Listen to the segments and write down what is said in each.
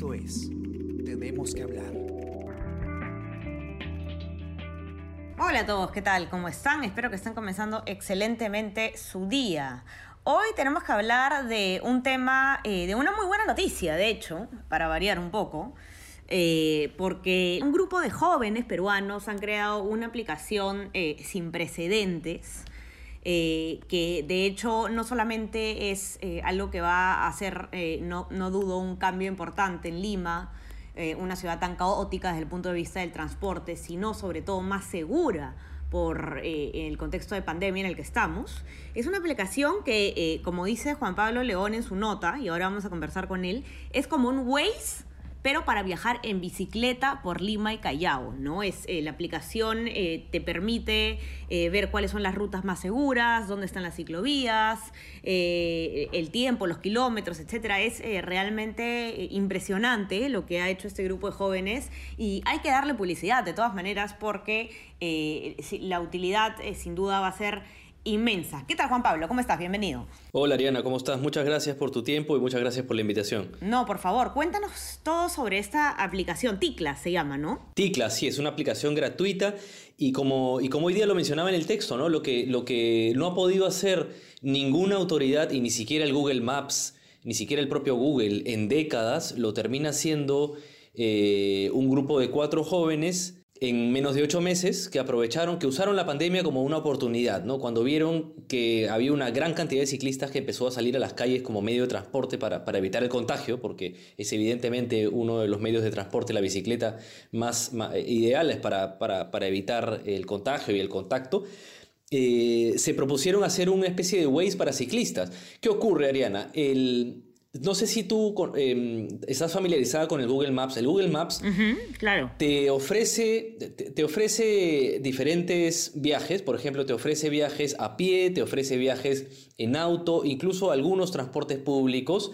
Esto es Tenemos que hablar. Hola a todos, ¿qué tal? ¿Cómo están? Espero que estén comenzando excelentemente su día. Hoy tenemos que hablar de un tema, eh, de una muy buena noticia, de hecho, para variar un poco, eh, porque un grupo de jóvenes peruanos han creado una aplicación eh, sin precedentes. Que de hecho no solamente es algo que va a hacer, no, no dudo, un cambio importante en Lima, una ciudad tan caótica desde el punto de vista del transporte, sino sobre todo más segura por eh, el contexto de pandemia en el que estamos. Es una aplicación que, eh, como dice Juan Pablo León en su nota, y ahora vamos a conversar con él, es como un Waze pero para viajar en bicicleta por Lima y Callao, ¿no? Es, eh, la aplicación eh, te permite eh, ver cuáles son las rutas más seguras, dónde están las ciclovías, el tiempo, los kilómetros, etcétera. Es realmente impresionante lo que ha hecho este grupo de jóvenes y hay que darle publicidad de todas maneras porque la utilidad sin duda va a ser inmensa. ¿Qué tal, Juan Pablo? ¿Cómo estás? Bienvenido. Hola, Ariana, ¿cómo estás? Muchas gracias por tu tiempo y muchas gracias por la invitación. No, por favor, cuéntanos todo sobre esta aplicación. Ticla se llama, ¿no? Ticla, sí, es una aplicación gratuita y como, y como hoy día lo mencionaba en el texto, ¿no? Lo que, lo que no ha podido hacer ninguna autoridad y ni siquiera el Google Maps, ni siquiera el propio Google en décadas, lo termina siendo eh, un grupo de cuatro jóvenes en menos de ocho meses que aprovecharon, que usaron la pandemia como una oportunidad, ¿no? Cuando vieron que había una gran cantidad de ciclistas que empezó a salir a las calles como medio de transporte para, evitar el contagio, porque es evidentemente uno de los medios de transporte, la bicicleta, más, ideales para, para, evitar el contagio y el contacto. Eh, se propusieron hacer una especie de Waze para ciclistas. ¿Qué ocurre, Ariana? El, no sé si tú em, estás familiarizada con el Google Maps. El Google Maps claro. te, ofrece, te, ofrece diferentes viajes. Por ejemplo, te ofrece viajes a pie, te ofrece viajes en auto, incluso algunos transportes públicos.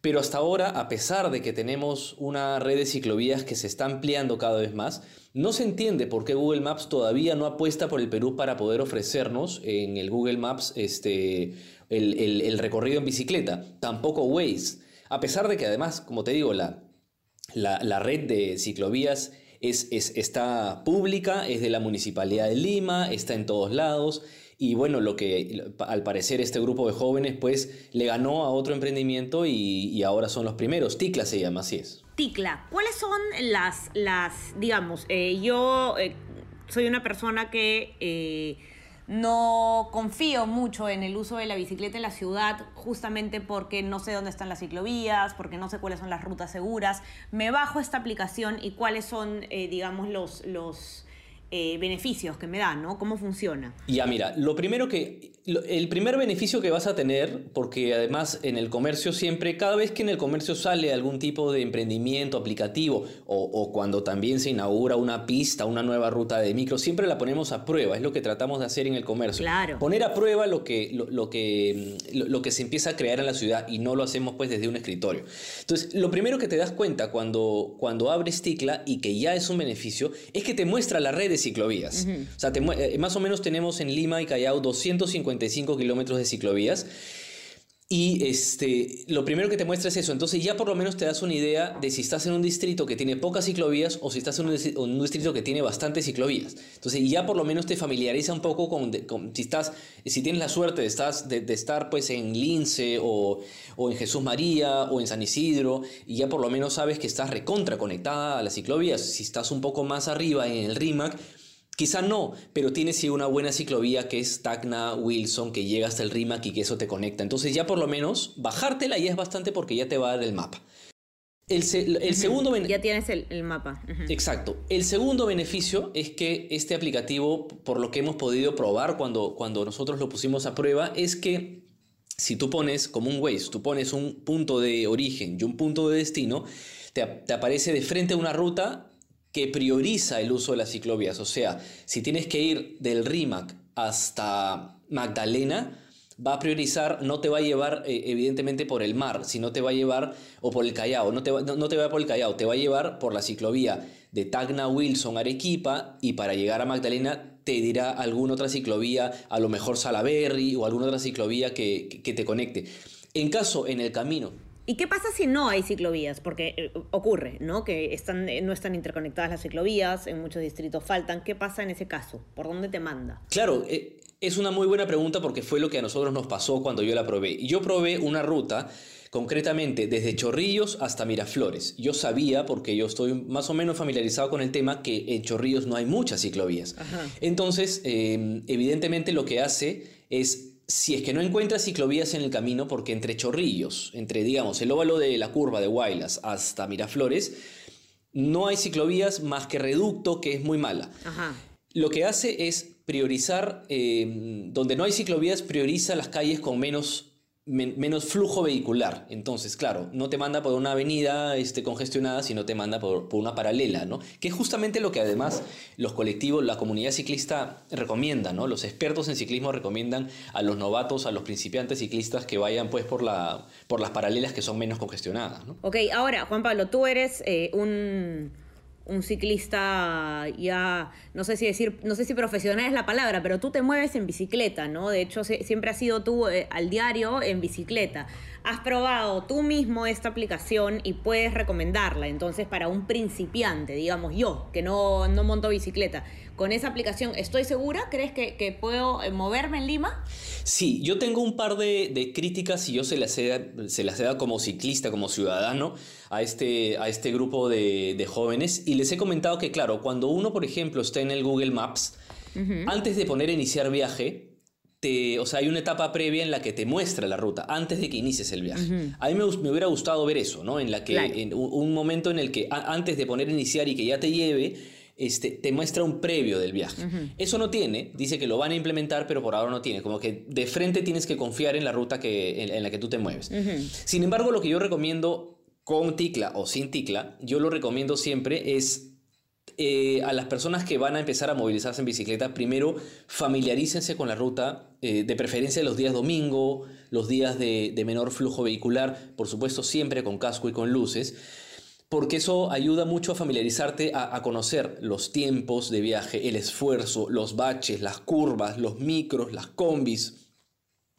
Pero hasta ahora, a pesar de que tenemos una red de ciclovías que se está ampliando cada vez más, no se entiende por qué Google Maps todavía no apuesta por el Perú para poder ofrecernos en el Google Maps este, el, recorrido en bicicleta, tampoco Waze. A pesar de que además, como te digo, la, la, red de ciclovías es, está pública, es de la Municipalidad de Lima, está en todos lados. Y bueno, lo que al parecer este grupo de jóvenes pues le ganó a otro emprendimiento y, ahora son los primeros. Ticla se llama, así es. Ticla, ¿cuáles son las, las digamos, eh, yo eh, soy una persona que... Eh, no confío mucho en el uso de la bicicleta en la ciudad justamente porque no sé dónde están las ciclovías, porque no sé cuáles son las rutas seguras. Me bajo esta aplicación y cuáles son, digamos, los, los beneficios que me dan, ¿no? ¿Cómo funciona? Ya, mira, lo primero que el primer beneficio que vas a tener, porque además en el comercio siempre, cada vez que en el comercio sale algún tipo de emprendimiento aplicativo o, cuando también se inaugura una pista, una nueva ruta de micro, siempre la ponemos a prueba, es lo que tratamos de hacer en el comercio. Claro. Poner a prueba lo que, lo, que, lo, que se empieza a crear en la ciudad y no lo hacemos pues desde un escritorio. Entonces, lo primero que te das cuenta cuando, cuando abres Ticla y que ya es un beneficio, es que te muestra la red de ciclovías. O sea, eh, más o menos tenemos en Lima y Callao 250 kilómetros de ciclovías. Y este, lo primero que te muestra es eso. Entonces ya por lo menos te das una idea de si estás en un distrito que tiene pocas ciclovías o si estás en un, distrito que tiene bastantes ciclovías. Entonces ya por lo menos te familiariza un poco con, si estás, si tienes la suerte de, estar pues en Lince o, o, en Jesús María o en San Isidro y ya por lo menos sabes que estás recontra conectada a las ciclovías. Si estás un poco más arriba en el RIMAC, Quizá no, pero tiene sí una buena ciclovía que es Tacna Wilson, que llega hasta el RIMAC y que eso te conecta. Entonces ya por lo menos bajártela ya es bastante porque ya te va a dar el mapa. El, segundo Ya tienes el, mapa. Exacto. El segundo beneficio es que este aplicativo, por lo que hemos podido probar cuando, cuando nosotros lo pusimos a prueba, es que si tú pones como un Waze, tú pones un punto de origen y un punto de destino, te, te aparece de frente a una ruta que prioriza el uso de las ciclovías. O sea, si tienes que ir del RIMAC hasta Magdalena, va a priorizar, no te va a llevar eh, evidentemente por el mar, sino te va a llevar, o por el Callao, no te, va, no, te va por el Callao, te va a llevar por la ciclovía de Tacna Wilson Arequipa y para llegar a Magdalena te dirá alguna otra ciclovía, a lo mejor Salaberry o alguna otra ciclovía que, que te conecte. En caso, en el camino, ¿Y qué pasa si no hay ciclovías? Porque eh, ocurre, ¿no? Que están, eh, no están interconectadas las ciclovías, en muchos distritos faltan. ¿Qué pasa en ese caso? ¿Por dónde te manda? Claro, eh, es una muy buena pregunta porque fue lo que a nosotros nos pasó cuando yo la probé. Yo probé una ruta concretamente desde Chorrillos hasta Miraflores. Yo sabía, porque yo estoy más o menos familiarizado con el tema, que en Chorrillos no hay muchas ciclovías. Entonces, evidentemente lo que hace es si es que no encuentras ciclovías en el camino, porque entre Chorrillos, entre, digamos, el óvalo de la curva de Guaylas hasta Miraflores, no hay ciclovías más que reducto, que es muy mala. Lo que hace es priorizar, eh, donde no hay ciclovías, prioriza las calles con menos menos flujo vehicular. Entonces, claro, no te manda por una avenida este, congestionada, sino te manda por, una paralela, ¿no? Que es justamente lo que además los colectivos, la comunidad ciclista recomienda, ¿no? Los expertos en ciclismo recomiendan a los novatos, a los principiantes ciclistas que vayan pues por, la, por las paralelas que son menos congestionadas, ¿no? Ok, ahora, Juan Pablo, tú eres eh, un un ciclista ya, no sé si decir, no sé si profesional es la palabra, pero tú te mueves en bicicleta, ¿no? De hecho, siempre has sido tú eh, al diario en bicicleta. Has probado tú mismo esta aplicación y puedes recomendarla. Entonces, para un principiante, digamos yo, que no, no monto bicicleta, con esa aplicación, ¿estoy segura? ¿Crees que, puedo eh, moverme en Lima? Sí, yo tengo un par de, críticas y yo se las, he, se las he dado como ciclista, como ciudadano, a este, a este grupo de, jóvenes y les he comentado que, claro, cuando uno, por ejemplo, está en el Google Maps, antes de poner iniciar viaje, te, o sea, hay una etapa previa en la que te muestra la ruta antes de que inicies el viaje. A mí me, hubiera gustado ver eso, ¿no? En la que en un momento en el que antes de poner iniciar y que ya te lleve, este, te muestra un previo del viaje. Eso no tiene, dice que lo van a implementar, pero por ahora no tiene. Como que de frente tienes que confiar en la ruta que, en, la que tú te mueves. Sin embargo, lo que yo recomiendo con ticla o sin ticla, yo lo recomiendo siempre es eh, a las personas que van a empezar a movilizarse en bicicleta, primero familiarícense con la ruta, eh, de preferencia los días domingo, los días de, de menor flujo vehicular, por supuesto siempre con casco y con luces porque eso ayuda mucho a familiarizarte, a, conocer los tiempos de viaje, el esfuerzo, los baches, las curvas, los micros, las combis.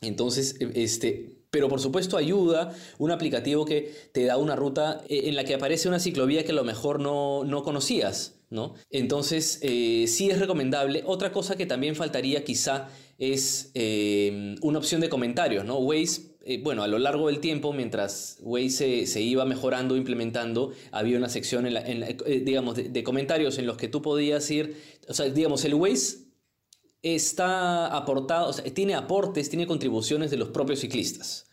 Entonces, e, este, pero por supuesto ayuda un aplicativo que te da una ruta e, en la que aparece una ciclovía que a lo mejor no, conocías, ¿no? Entonces, eh, sí es recomendable. Otra cosa que también faltaría quizá es eh, una opción de comentarios, ¿no? Waze eh, bueno, a lo largo del tiempo, mientras Waze se, iba mejorando, implementando, había una sección, en eh, digamos, de, comentarios en los que tú podías ir, o sea, digamos, el Waze está aportado, o sea, tiene aportes, tiene contribuciones de los propios ciclistas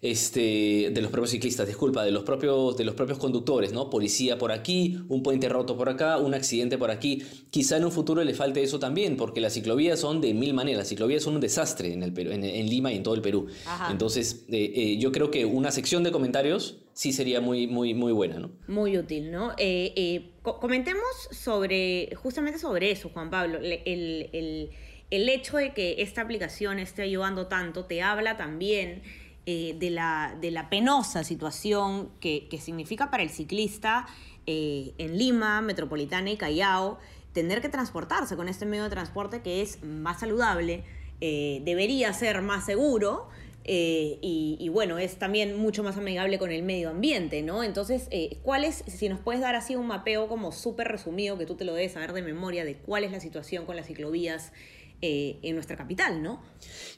este, de los propios ciclistas, disculpa, de los propios, de los propios conductores, ¿no? Policía por aquí, un puente roto por acá, un accidente por aquí. Quizá en un futuro le falte eso también, porque las ciclovías son de mil maneras. Las ciclovías son un desastre en, el en, Lima y en todo el Perú. Entonces, eh, eh, yo creo que una sección de comentarios sí sería muy, muy, muy buena, ¿no? Muy útil, ¿no? Eh, comentemos sobre, justamente sobre eso, Juan Pablo, el, el hecho de que esta aplicación esté ayudando tanto te habla también eh, de, la, de, la, penosa situación que, significa para el ciclista eh, en Lima, Metropolitana y Callao, tener que transportarse con este medio de transporte que es más saludable, eh, debería ser más seguro. y, bueno, es también mucho más amigable con el medio ambiente, ¿no? Entonces, ¿cuál es, si nos puedes dar así un mapeo como súper resumido, que tú te lo debes saber de memoria, de cuál es la situación con las ciclovías eh, en nuestra capital, ¿no?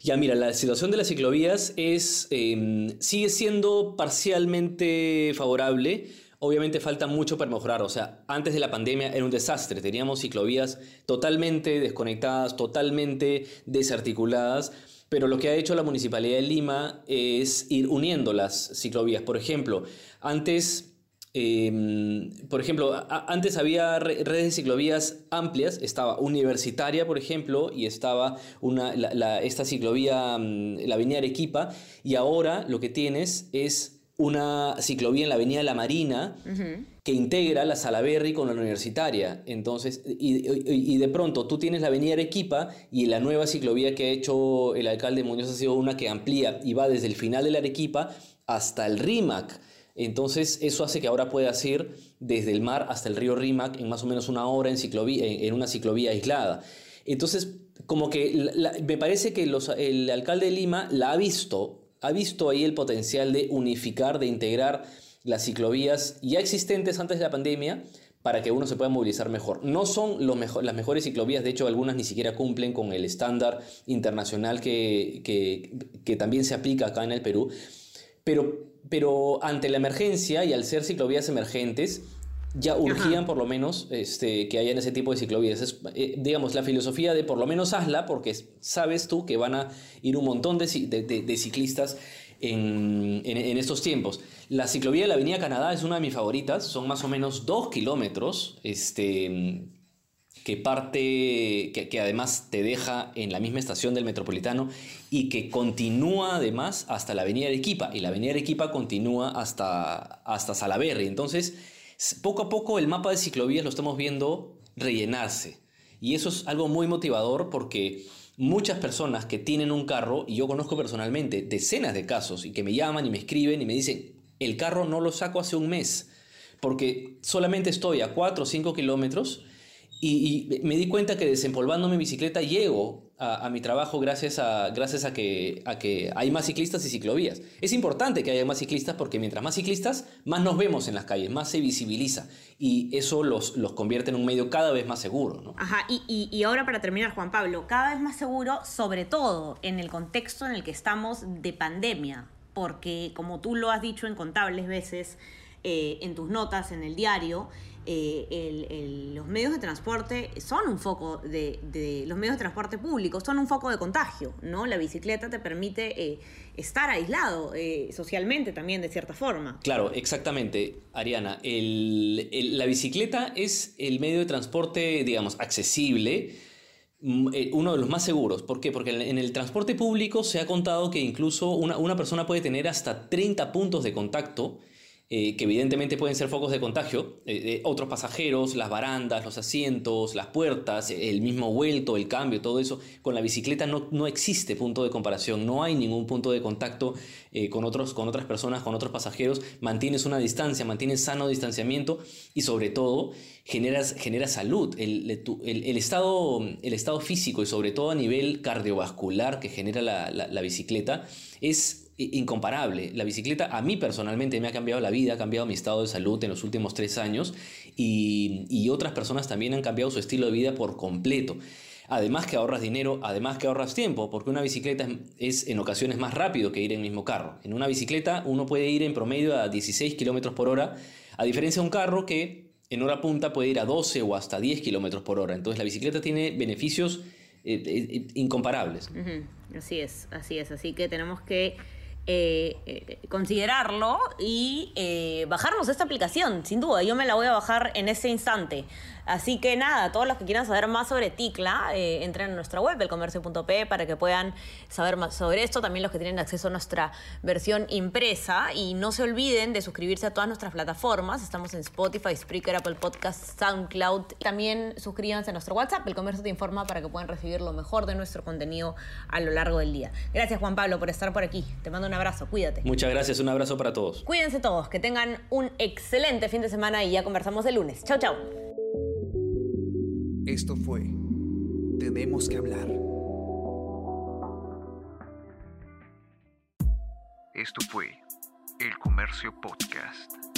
Ya, mira, la situación de las ciclovías es, em, sigue siendo parcialmente favorable. Obviamente falta mucho para mejorar. O sea, antes de la pandemia era un desastre. Teníamos ciclovías totalmente desconectadas, totalmente desarticuladas. Pero lo que ha hecho la Municipalidad de Lima es ir uniendo las ciclovías. Por ejemplo, antes Em, por ejemplo, antes había redes de ciclovías amplias, estaba Universitaria, por ejemplo, y estaba una, esta ciclovía, mm, la Avenida Arequipa, y ahora lo que tienes es una ciclovía en la Avenida La Marina que integra la Salaberry con la Universitaria. Entonces, y, de pronto tú tienes la Avenida Arequipa y la nueva ciclovía que ha hecho el alcalde Muñoz ha sido una que amplía y va desde el final de la Arequipa hasta el RIMAC. Entonces eso hace que ahora puedas ir desde el mar hasta el río Rímac en más o menos una hora en, una ciclovía aislada. Entonces, como que me parece que el alcalde de Lima la ha visto ha visto ahí el potencial de unificar, de integrar las ciclovías ya existentes antes de la pandemia para que uno se pueda movilizar mejor. No son las mejores ciclovías, de hecho algunas ni siquiera cumplen con el estándar internacional que, que, también se aplica acá en el Perú, pero, pero ante la emergencia y al ser ciclovías emergentes, ya urgían por lo menos este, que hayan ese tipo de ciclovías. Es, eh, digamos, la filosofía de por lo menos hazla porque sabes tú que van a ir un montón de, de ciclistas en, estos tiempos. La ciclovía de la Avenida Canadá es una de mis favoritas, son más o menos dos kilómetros, este, que parte, que, además te deja en la misma estación del Metropolitano y que continúa además hasta la Avenida Arequipa, y la Avenida Arequipa continúa hasta, hasta Salaberry. Entonces, poco a poco el mapa de ciclovías lo estamos viendo rellenarse. Y eso es algo muy motivador porque muchas personas que tienen un carro, y yo conozco personalmente decenas de casos, y que me llaman y me escriben y me dicen, el carro no lo saco hace un mes, porque solamente estoy a 4 o 5 kilómetros y, me di cuenta que desempolvando mi bicicleta llego a, mi trabajo gracias, a, gracias a, que, hay más ciclistas y ciclovías. Es importante que haya más ciclistas porque mientras más ciclistas, más nos vemos en las calles, más se visibiliza. Y eso los, los convierte en un medio cada vez más seguro. Ajá, y, y ahora para terminar, Juan Pablo, cada vez más seguro, sobre todo en el contexto en el que estamos de pandemia. Porque como tú lo has dicho en contables veces, eh, en tus notas, en el diario, eh, los medios de transporte son un foco de, los medios de transporte públicos son un foco de contagio, ¿no? La bicicleta te permite eh, estar aislado socialmente también de cierta forma. Claro, exactamente, Ariana. la bicicleta es el medio de transporte, digamos, accesible mm, uno de los más seguros. ¿Por qué? Porque en el transporte público se ha contado que incluso una, una persona puede tener hasta 30 puntos de contacto eh, que evidentemente pueden ser focos de contagio, eh, otros pasajeros, las barandas, los asientos, las puertas, el mismo vuelto, el cambio, todo eso. Con la bicicleta no, no existe punto de comparación, no hay ningún punto de contacto eh, con, otros, con otras personas, con otros pasajeros. Mantienes una distancia, mantienes sano distanciamiento y sobre todo generas, generas salud. El, el, estado, el estado físico y sobre todo a nivel cardiovascular que genera la, la bicicleta es incomparable. La bicicleta a mí personalmente me ha cambiado la vida, ha cambiado mi estado de salud en los últimos tres años y, otras personas también han cambiado su estilo de vida por completo. Además que ahorras dinero, además que ahorras tiempo, porque una bicicleta es en ocasiones más rápido que ir en el mismo carro. En una bicicleta uno puede ir en promedio a 16 kilómetros por hora, a diferencia de un carro que en hora punta puede ir a 12 o hasta 10 kilómetros por hora. Entonces la bicicleta tiene beneficios eh, eh, incomparables. Así es, así es. Así que tenemos que eh, eh, considerarlo y eh, bajarnos esta aplicación, sin duda. Yo me la voy a bajar en ese instante. Así que nada, todos los que quieran saber más sobre Ticla, entren a nuestra web, elcomercio.p, para que puedan saber más sobre esto. También los que tienen acceso a nuestra versión impresa. Y no se olviden de suscribirse a todas nuestras plataformas. Estamos en Spotify, Spreaker, Apple Podcasts, SoundCloud. También suscríbanse a nuestro WhatsApp. El Comercio te informa para que puedan recibir lo mejor de nuestro contenido a lo largo del día. Gracias, Juan Pablo, por estar por aquí. Te mando un abrazo. Cuídate. Muchas gracias. Un abrazo para todos. Cuídense todos. Que tengan un excelente fin de semana y ya conversamos el lunes. Chau, chau. Esto fue Tenemos que hablar. Esto fue El Comercio Podcast.